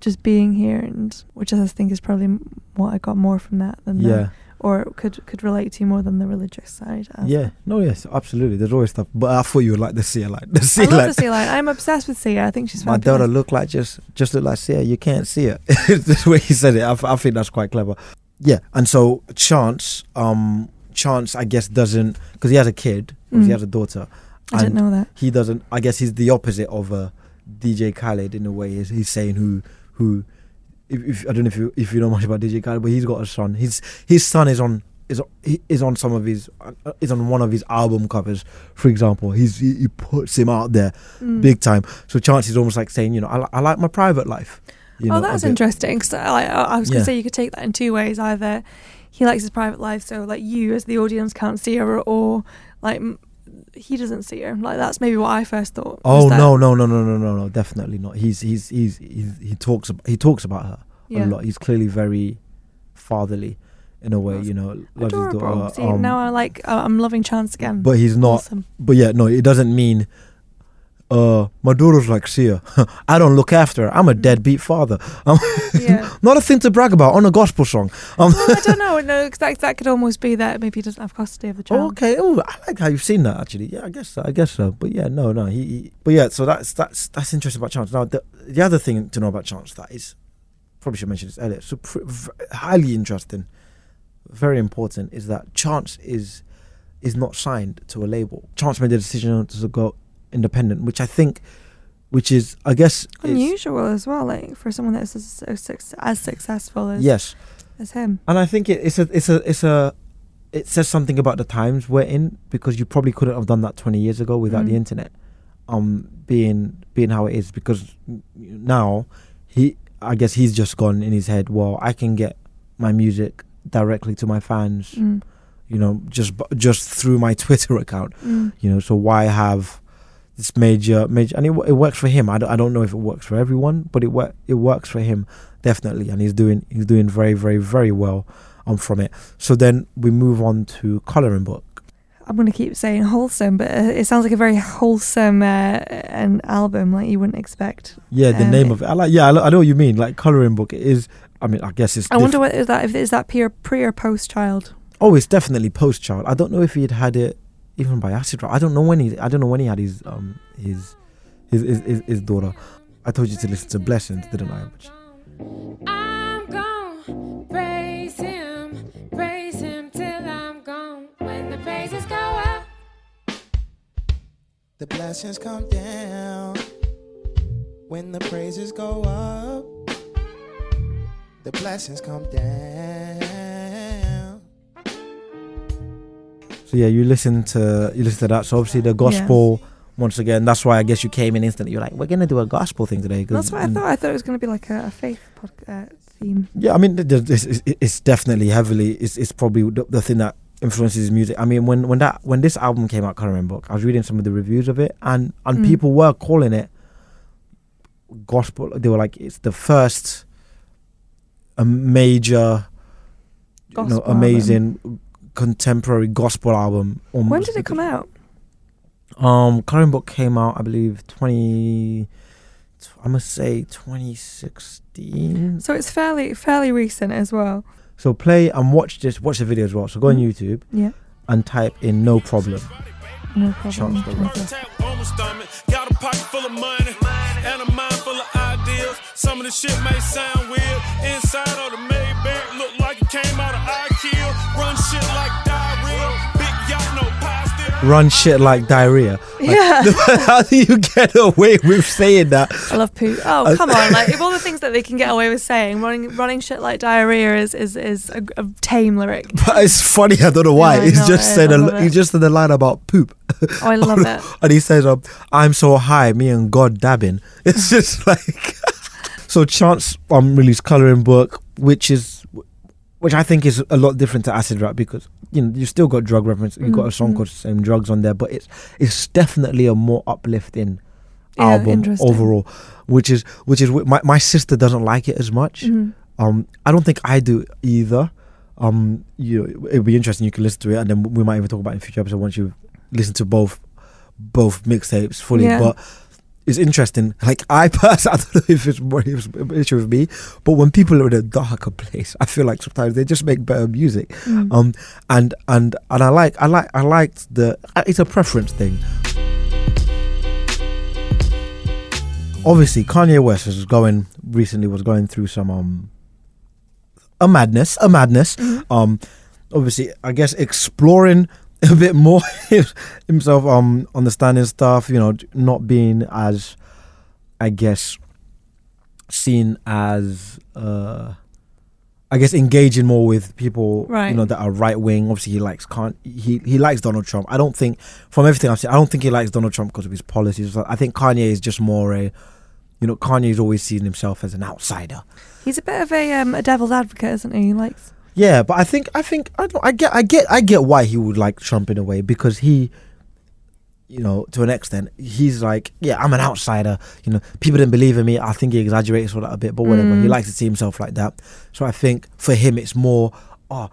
just being here and which I think is probably m- what I got more from that than the- yeah, or could could relate to more than the religious side. yeah. No, yes, absolutely. There's always stuff. But I thought you would like the sea light. (laughs) The I Sia love line. the Sia line. I'm obsessed with Sia. I think she's My daughter look like just just look like Sia. You can't see her. (laughs) the way he said it, I think that's quite clever. Yeah, and so Chance, um, Chance, I guess doesn't because he has a kid, Mm. he has a daughter. I didn't know that. He doesn't. I guess he's the opposite of uh, DJ Khaled in a way. He's, he's saying who who. If, if I don't know if you if you know much about DJ Khaled, but he's got a son. His his son is on is is on some of his uh, is on one of his album covers. For example, he's he, he puts him out there Mm. big time. So Chance is almost like saying, you know, I, li- I like my private life. You oh, a that's interesting. 'cause I, I was Yeah. to say you could take that in two ways. Either he likes his private life, so like you as the audience can't see her, or like he doesn't see her. Like that's maybe what I first thought. Oh no no no no no no no definitely not. He's he's he's, he's he talks ab- he talks about her Yeah. a lot. He's clearly very fatherly in a way. You know, loves his Adorable. daughter. See, um, now I like. Uh, I'm loving Chance again. but he's not. Awesome. But yeah, no, it doesn't mean. Uh, my daughter's like Sia. (laughs) I don't look after her. I'm a deadbeat father. (laughs) Um, Yeah. (laughs) not a thing to brag about on a gospel song. Um, well, I don't know. No, that that could almost be that maybe he doesn't have custody of the child. Oh, okay. Oh, I like how you've seen that actually. Yeah, I guess so. I guess so. But yeah, no, no. He, he but yeah. So that's that's that's interesting about Chance. Now the the other thing to know about Chance that is probably should mention this earlier. So pr- v- highly interesting, very important is that Chance is is not signed to a label. Chance made the decision to go independent, which I think, which is I guess Unusual as well, like for someone that's as, as successful as yes. as him. And I think it, it's a it's a it's a it says something about the times we're in because you probably couldn't have done that 20 years ago without the Mm. internet um being being how it is because now he I guess he's just gone in his head well I can get my music directly to my fans Mm. you know just just through my (laughs) Twitter account Mm. you know so why have this major major and it, it works for him I don't, I don't know if it works for everyone but it wor- it works for him definitely and he's doing he's doing very very very well um from it so then we move on to coloring book I'm going to keep saying wholesome, but uh, it sounds like a very wholesome uh, an album, like you wouldn't expect. Yeah, the Um, name of it. I like. Yeah, I, lo- I know what you mean. Like coloring book. It is. I mean, I guess it's. I wonder diff- what is that if is that pre or, pre or post child. Oh, it's definitely post child. I don't know if he'd had it even by acid. rap. I don't know when he. I don't know when he had his um his his his, his, his daughter. I told you to listen to Blessings, didn't I? Which- I'm gone. Praise him, praise him till I'm gone. When the praises go up, The blessings come down when the praises go up. The blessings come down. So yeah, you listen to you listen to that. So obviously the gospel. Once again, that's why I guess you came in instantly. You're like, we're gonna do a gospel thing today. That's what I thought. I thought it was going to be like a, a faith uh, theme. Yeah, I mean, it's, it's, definitely heavily. It's, it's probably the, the thing that influences music. I mean, when when that when this album came out, Coloring Book, I was reading some of the reviews of it, and and Mm. people were calling it gospel. They were like, it's the first a major, you know, Gospel amazing contemporary gospel album. When did it come out? Um, Coloring Book came out, I believe, twenty. I must say, twenty sixteen. So it's fairly fairly recent as well. So play and watch this. Watch the video as well. So go on Mhm. YouTube Yeah, and type in "no problem." no problem. Chance the rock. Tap on my stomach. Got a pocket full of money and a mind full of ideas. Some of the shit may sound weird. Inside of the Maybach look Run shit like diarrhea. Yeah, (laughs) How do you get away with saying that? I love poo. Oh come on! Like if all the (laughs) things that they can get away with saying, running running shit like diarrhea is is is a, a tame lyric. But it's funny. I don't know why. Yeah, He's know, just I- said I a, love he just said a line about poop, Oh, I love it. (laughs) and he says, um, "I'm so high, me and God dabbing." It's just like so. Chance um released coloring book, which is which I think is a lot different to acid rap because you know you still got drug reference. You have got a song Mhm. called "Same Drugs" on there, but it's it's definitely a more uplifting Yeah, album overall, which is which is my my sister doesn't like it as much. Mhm. Um, I don't think I do either. Um, you it'd be interesting. You can listen to it, and then we might even talk about it in future episode once you listen to both both mixtapes fully. Yeah. But it's interesting. Like I (laughs) personally, I don't know if it's more if it's an issue with me, but when people are in a darker place, I feel like sometimes they just make better music. Mm. Um, and and and I like I like I liked the. It's a preference thing. Obviously, Kanye West was going recently was going through some um a madness, a madness. Mhm. Um, obviously, I guess exploring (laughs) a bit more (laughs) himself, um, understanding stuff. You know, not being as, I guess, seen as uh I guess engaging more with people, Right. you know, that are right wing. Obviously, he likes can't he he likes Donald Trump. I don't think from everything I've seen, I don't think he likes Donald Trump because of his policies. I think Kanye is just more a, you know, Kanye's always seen himself as an outsider. He's a bit of a um, a devil's advocate, isn't he? He likes. Yeah, but I think I think I don't I get I get I get why he would like Trump in a way because he you know, to an extent, he's like, yeah, I'm an outsider. You know, people didn't believe in me. I think he exaggerates all that a bit, but whatever. He Mm. likes to see himself like that. So I think for him, it's more, oh,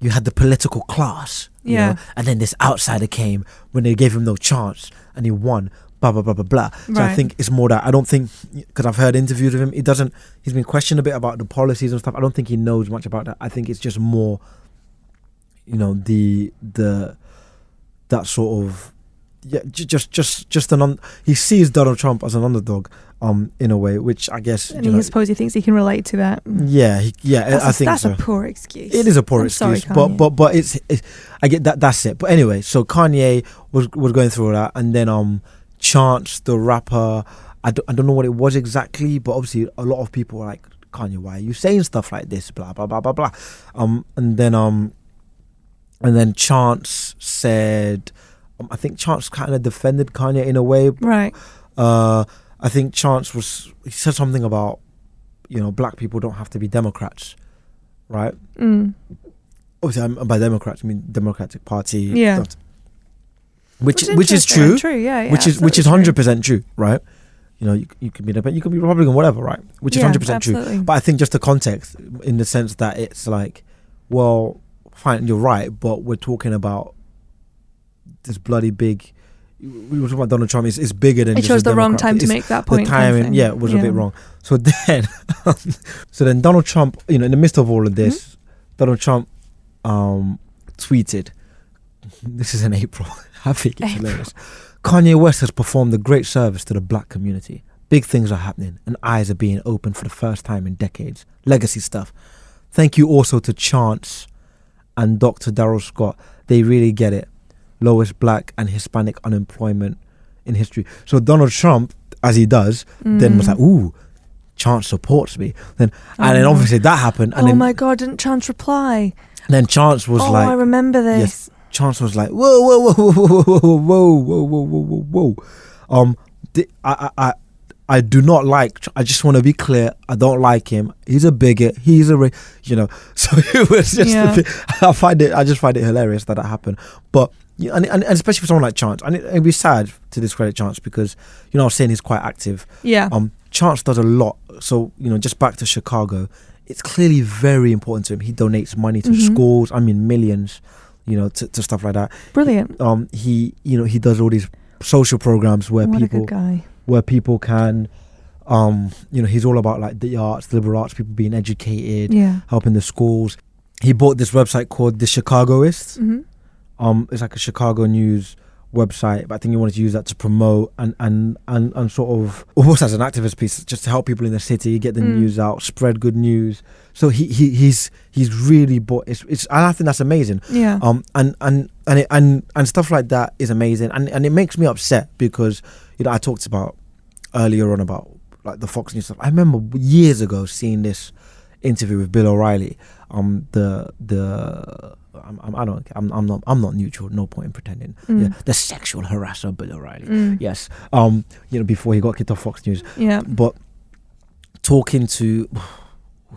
you had the political class, you Yeah. know, and then this outsider came when they gave him no chance and he won. Blah blah blah blah blah. So I think it's more that I don't think because I've heard interviews of him. He doesn't. He's been questioned a bit about the policies and stuff. I don't think he knows much about that. I think it's just more, you know, the the that sort of yeah, just just just an un- he sees Donald Trump as an underdog, um, in a way, which I guess And you he know, suppose he thinks he can relate to that. yeah, he, yeah, That's, I a, think that's so. a poor excuse. It is a poor I'm excuse, sorry, but but but it's, it's I get that that's it. But anyway, so Kanye was was going through all that, and then um, Chance the rapper, I don't, I don't know what it was exactly, but obviously a lot of people were like, Kanye, why are you saying stuff like this? Blah blah blah blah blah. Um, and then um, and then Chance said, um, I think Chance kind of defended Kanye in a way, right. uh, I think Chance was he said something about you know black people don't have to be Democrats, right? Mm. Obviously, I'm, by Democrats I mean Democratic Party, Yeah. Which Which which is true, True, yeah, yeah which is which is hundred percent true, right? You know, you, you can be Democrat, you can be Republican, whatever, right? Which is Yeah, hundred percent true. But I think just the context, in the sense that it's like, well, fine, you're right, but we're talking about this bloody big. We were talking about Donald Trump. It's, it's bigger than. It just chose the wrong Democrat. time to make that the point. kind of timing, yeah, was a bit wrong. So (laughs) then, so then Donald Trump, you know, in the midst of all of this, Mm-hmm. Donald Trump um, tweeted, (laughs) "This is in April. I think it's hilarious. Kanye West has performed a great service to the black community. Big things are happening, and eyes are being opened for the first time in decades. Legacy stuff. Thank you also to Chance and Dr. Darrell Scott. They really get it. Lowest black and Hispanic unemployment in history. So Donald Trump, as he does, then was Mm. like, "Ooh, Chance supports me." Then and then Oh. obviously that happened, and oh then my god! Didn't Chance reply? then Chance was oh, like, I remember this. Yes. Chance was like, whoa, whoa, whoa, whoa, whoa, whoa, whoa, whoa, whoa, whoa, whoa, whoa. Um, di- I, I, I, I do not like. I just want to be clear. I don't like him. He's a bigot. He's a, ra- you know. So it was just. Yeah. Bit, I find it. I just find it hilarious that that happened. But yeah, and, and, and especially for someone like Chance, and it, it'd be sad to discredit Chance because you know I was saying he's quite active. Yeah. Um, Chance does a lot. So you know, just back to Chicago, it's clearly very important to him. He donates money to Mhm. schools. I mean, millions. You know, to, to stuff like that. Brilliant. Um, he, you know, he does all these social programs where what people, where people can, um, you know, he's all about like the arts, the liberal arts, people being educated, Yeah. helping the schools. He bought this website called the Chicagoist. hmm Um, it's like a Chicago news website, but I think he wanted to use that to promote and and and, and sort of almost as an activist piece, just to help people in the city get the Mm. news out, spread good news. So he, he he's he's really bought. It's, it's and I think that's amazing. Yeah. Um, and and and it, and and stuff like that is amazing, and and it makes me upset because you know I talked about earlier on about like the Fox News stuff. I remember years ago seeing this interview with Bill O'Reilly. Um, the the I'm, I'm, I don't I'm, I'm not I'm not neutral. No point in pretending. Mm. Yeah, the sexual harasser Bill O'Reilly. Mm. Yes. Um, you know before he got kicked off Fox News, Yeah. but talking to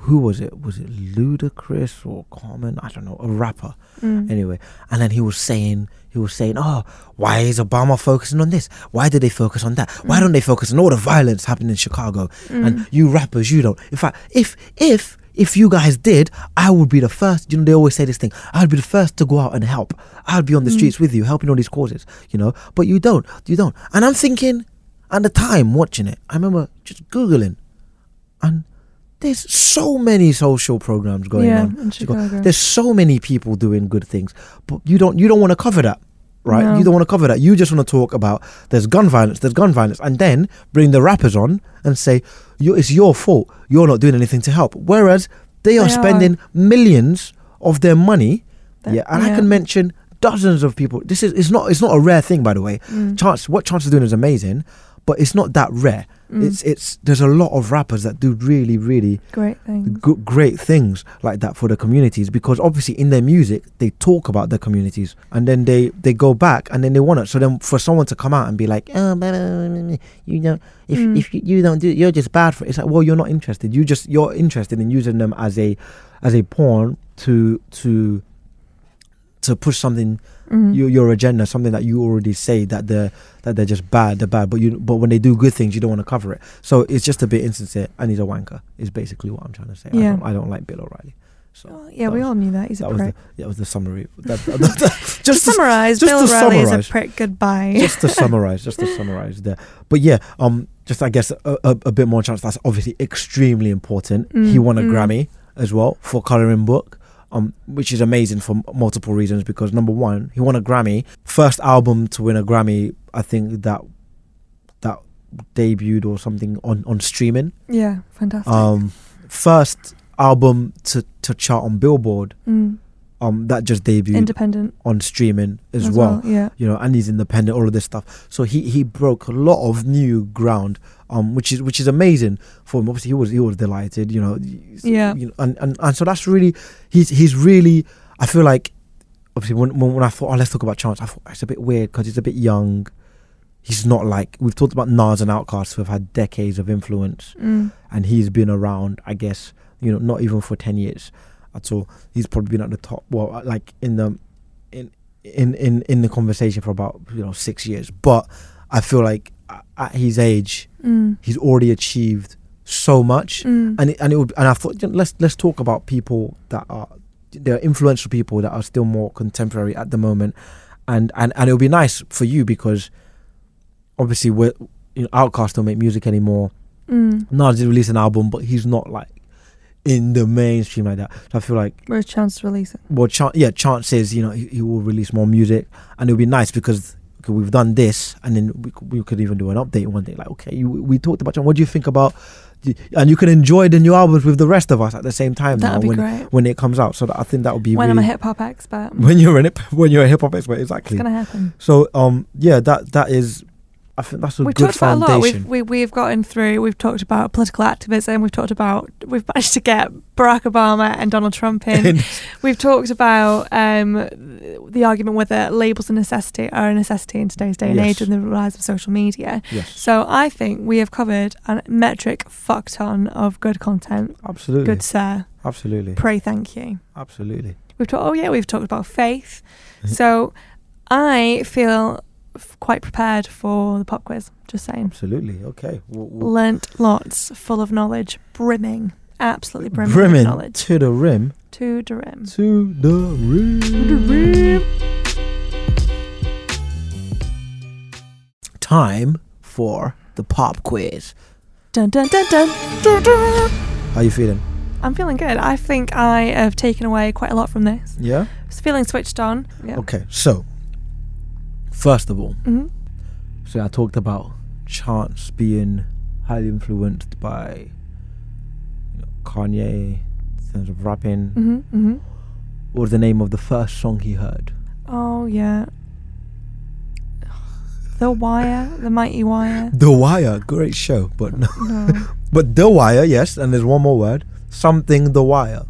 who was it? Was it Ludacris or Common? I don't know, a rapper Mm. anyway and then he was saying he was saying oh why is obama focusing on this why did they focus on that why Mm. don't they focus on all the violence happening in chicago and you rappers you don't in fact if if if you guys did i would be the first you know they always say this thing i'd be the first to go out and help. I'd be on the Mm. streets with you helping all these causes you know? But you don't you don't. And i'm thinking at the time watching it i remember just googling and there's so many social programs going Yeah, on. in Chicago. there's so many people doing good things but you don't you don't want to cover that right? No. you don't want to cover that. You just want to talk about there's gun violence there's gun violence and then bring the rappers on and say you, it's your fault. You're not doing anything to help. Whereas they are They are. spending millions of their money That- yeah and i can mention dozens of people. This is it's not it's not a rare thing by the way. Mm. chance what chance is doing is amazing but it's not that rare Mm. it's it's there's a lot of rappers that do really really Great thing. g- great things like that for the communities because obviously in their music they talk about their communities and then they they go back and then they want it so then for someone to come out and be like oh blah, blah, blah, you know if Mm. if you, you don't do it, you're just bad for it it's like well you're not interested you just you're interested in using them as a as a pawn to to to push something Mm. your your agenda something that you already say that they're that they're just bad they're bad but you but when they do good things you don't want to cover it so it's just a bit insincere and he's a wanker is basically what i'm trying to say I, Yeah. don't, I don't like bill o'reilly so Oh, yeah, we was- all knew that. He's a that was the, prick. yeah, that was the summary (laughs) that, Just to summarize, just Bill to O'Reilly is a prick. Goodbye. just to (laughs) summarize just to summarize there but yeah um just i guess a, a, a bit more chance that's obviously extremely important he Mm, won a mm. grammy as well for coloring book um which is amazing for m- multiple reasons because number one he won a grammy first album to win a grammy i think that that debuted or something on on streaming yeah, fantastic. um first album to to chart on billboard Mm. Um that just debuted Independent on streaming as, as well Yeah. you know, and he's independent, all of this stuff. So he he broke a lot of new ground, um, which is which is amazing for him. Obviously, he was he was delighted, you know, Yeah. you know, and, and and so that's really he's he's really. I feel like obviously when when, when I thought oh let's talk about Chance, I thought it's a bit weird because he's a bit young. He's not like we've talked about Nas and OutKast who have had decades of influence, Mm. and he's been around. I guess you know not even for ten years at all. He's probably been at the top. Well, like in the in in in in the conversation for about you know six years. But I feel like at his age, Mm. he's already achieved so much, Mm. and it, and it would, and I thought let's let's talk about people that are there are influential people that are still more contemporary at the moment. and and and it'll be nice for you because obviously we're you know, OutKast don't make music anymore. Mm. Nas did release an album, but he's not like in the mainstream like that. So I feel like Where's chance to release it? well, chan yeah, chances you know he, he will release more music, and it'll be nice because okay, we've done this, and then we, we could even do an update one day. Like, okay, you, we talked about. What do you think about? And you can enjoy the new albums with the rest of us at the same time That'd be when great. when it comes out. So that, I think that would be When I'm a hip hop expert, (laughs) when you're in it when you're a hip hop expert it's exactly. gonna happen. So um yeah, that that is. I think that's a We've good talked about a lot. We've, we, we've gotten through. We've talked about political activism. We've talked about. We've managed to get Barack Obama and Donald Trump in. (laughs) we've talked about um, the argument whether labels a necessity are a necessity in today's day and Yes. age and the rise of social media. yes, So I think we have covered a metric fuck ton of good content. absolutely, Good sir. absolutely, Pray thank you. absolutely. We've talked. Oh yeah, we've talked about faith. Mhm. So I feel f- quite prepared for the pop quiz. Just saying. Absolutely. Okay. We'll, we'll- Learnt lots, full of knowledge, brimming, absolutely brimming, brimming with knowledge. to the rim. To the rim. To the rim. Time for the pop quiz. Dun dun dun dun. dun, dun. How are you feeling? I'm feeling good. I think I have taken away quite a lot from this. Yeah. Feeling switched on. Yeah. Okay. So, first of all, hmm so I talked about Chance being highly influenced by you know, Kanye in terms of rapping. hmm hmm What was the name of the first song he heard? Oh yeah. The Wire, the Mighty Wire. The Wire. Great show, but no. No. (laughs) But The Wire, yes, and there's one more word. Something The Wire.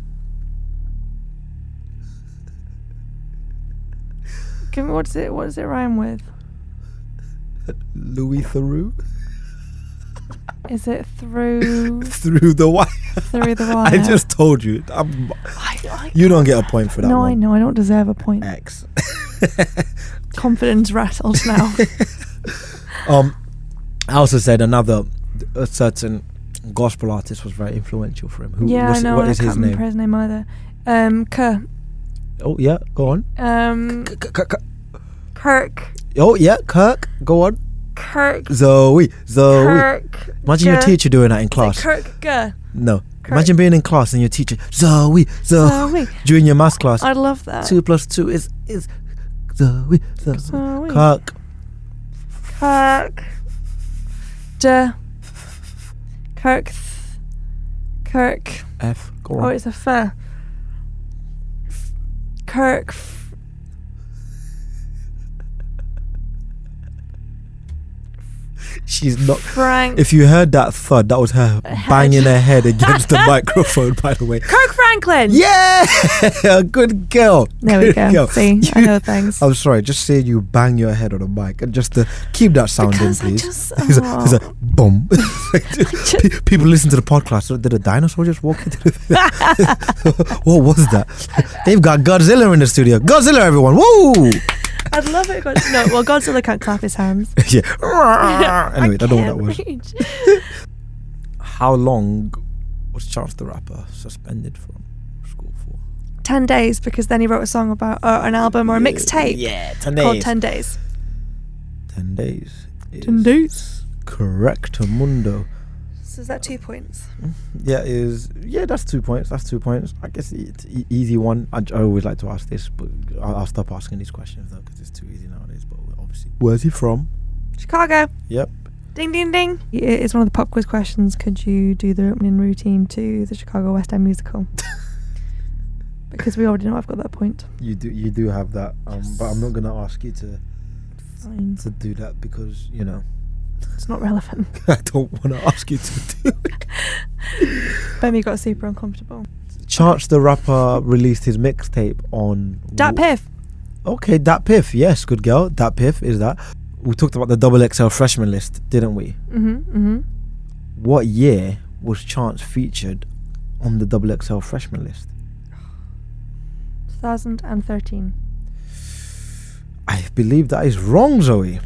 Me what's it? What does it rhyme with? Louis Theroux Is it through (laughs) through the wire. through the wire? I just told you. I, I, you don't get a point for that no, one. I know. I don't deserve a point. X. (laughs) Confidence rattled now. (laughs) Um, I also said another a certain gospel artist was very influential for him. Who, yeah, what's- I know. What and is I his can't remember name? his name either. Um, K. Oh yeah, go on. Um, Kirk. Oh yeah, Kirk. Go on. Kirk. Zoe. Zoe. Kirk. Imagine your teacher doing that in class. Kirk. No. Imagine being in class and your teacher Zoe. Zoe. During your maths class. I'd love that. two plus two is is Zoe. Zoe. Zoe. Kirk. Kirk. D. Kirk. Kirk. F. Go on. Oh, it's a F. Kirk. She's not. Frank. If you heard that thud, that was her Head. banging her head against the (laughs) microphone. By the way. Kirk Franklin. Yeah, (laughs) good girl. There we go. girl. See, I You- know things. I'm sorry, just say you bang your head on the mic and just to keep that sound Because in, please. just- It's a- it's a oh. boom. just- People listen to the podcast. Did a dinosaur just walk into the? (laughs) what was that? They've got Godzilla in the studio. Godzilla, everyone! Woo! I'd love it. God- no, well, Godzilla can't clap his hands. (laughs) yeah. (laughs) anyway, I don't know what that was. reach. (laughs) How long was Charles the Rapper suspended from school for? Ten days because then he wrote a song about uh, an album or a mixtape Yeah, ten days. called. Ten Days. Ten days. Ten days. Correct, Mundo. So is that two points? Yeah, is yeah. That's two points. That's two points. I guess it's e- easy one. I, I always like to ask this, but I'll, I'll stop asking these questions though because it's too easy nowadays. But obviously, where's he from? Chicago. Yep. Ding ding ding. It's one of the pop quiz questions. Could you do the opening routine to the Chicago West End musical? (laughs) because we already know I've got that point. You do. You do have that. Um, but I'm not gonna ask you to Fine. to do that because you know It's not relevant. (laughs) I don't want to ask you to do. it. (laughs) Bemi got super uncomfortable. Chance the rapper released his mixtape on Dat Piff. Okay, Dat Piff. Yes, good girl. Dat Piff is that. We talked about the double XL freshman list, didn't we? Mm-hmm. Mm-hmm. What year was Chance featured on the double XL freshman list? 2013. I believe that is wrong, Zoe.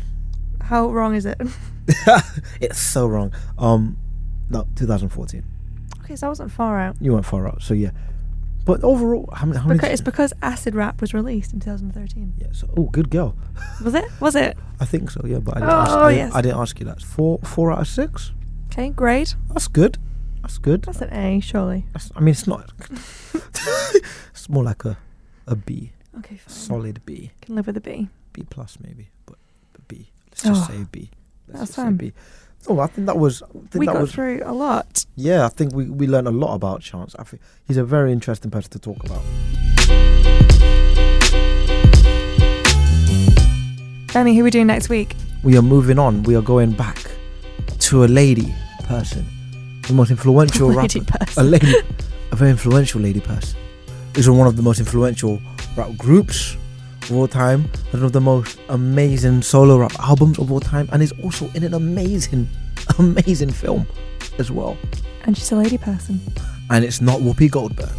How wrong is it? (laughs) it's so wrong. Um, no, 2014. okay, so I wasn't far out. You weren't far out. So yeah, But overall, how many? How many Because, it's because Acid Rap was released in 2013. yeah, so, oh, good girl. (laughs) Was it? Was it? I think so. Yeah, but I didn't, Oh, ask, I, didn't, yes. I didn't ask you that. Four, four out of six. Okay, great. That's good. That's good. That's an A, surely. That's, I mean, it's not. (laughs) it's more like a, a B, Okay, fine. solid B, Can live with a B. B plus maybe, but, but B. Let's just Oh, say B. Let's that's. B. Oh, I think that was. Think We that got was. through a lot. Yeah, I think we, we learned a lot about Chance. I think he's a very interesting person to talk about. Benny, who are we doing next week? We are moving on. We are going back to a lady person, the most influential (laughs) Lady rapper, person. a lady, a very influential lady person. Is one of the most influential rap groups of all time, one of the most amazing solo rap albums of all time, and is also in an amazing, (laughs) amazing film as well. And she's a lady person. And it's not Whoopi Goldberg.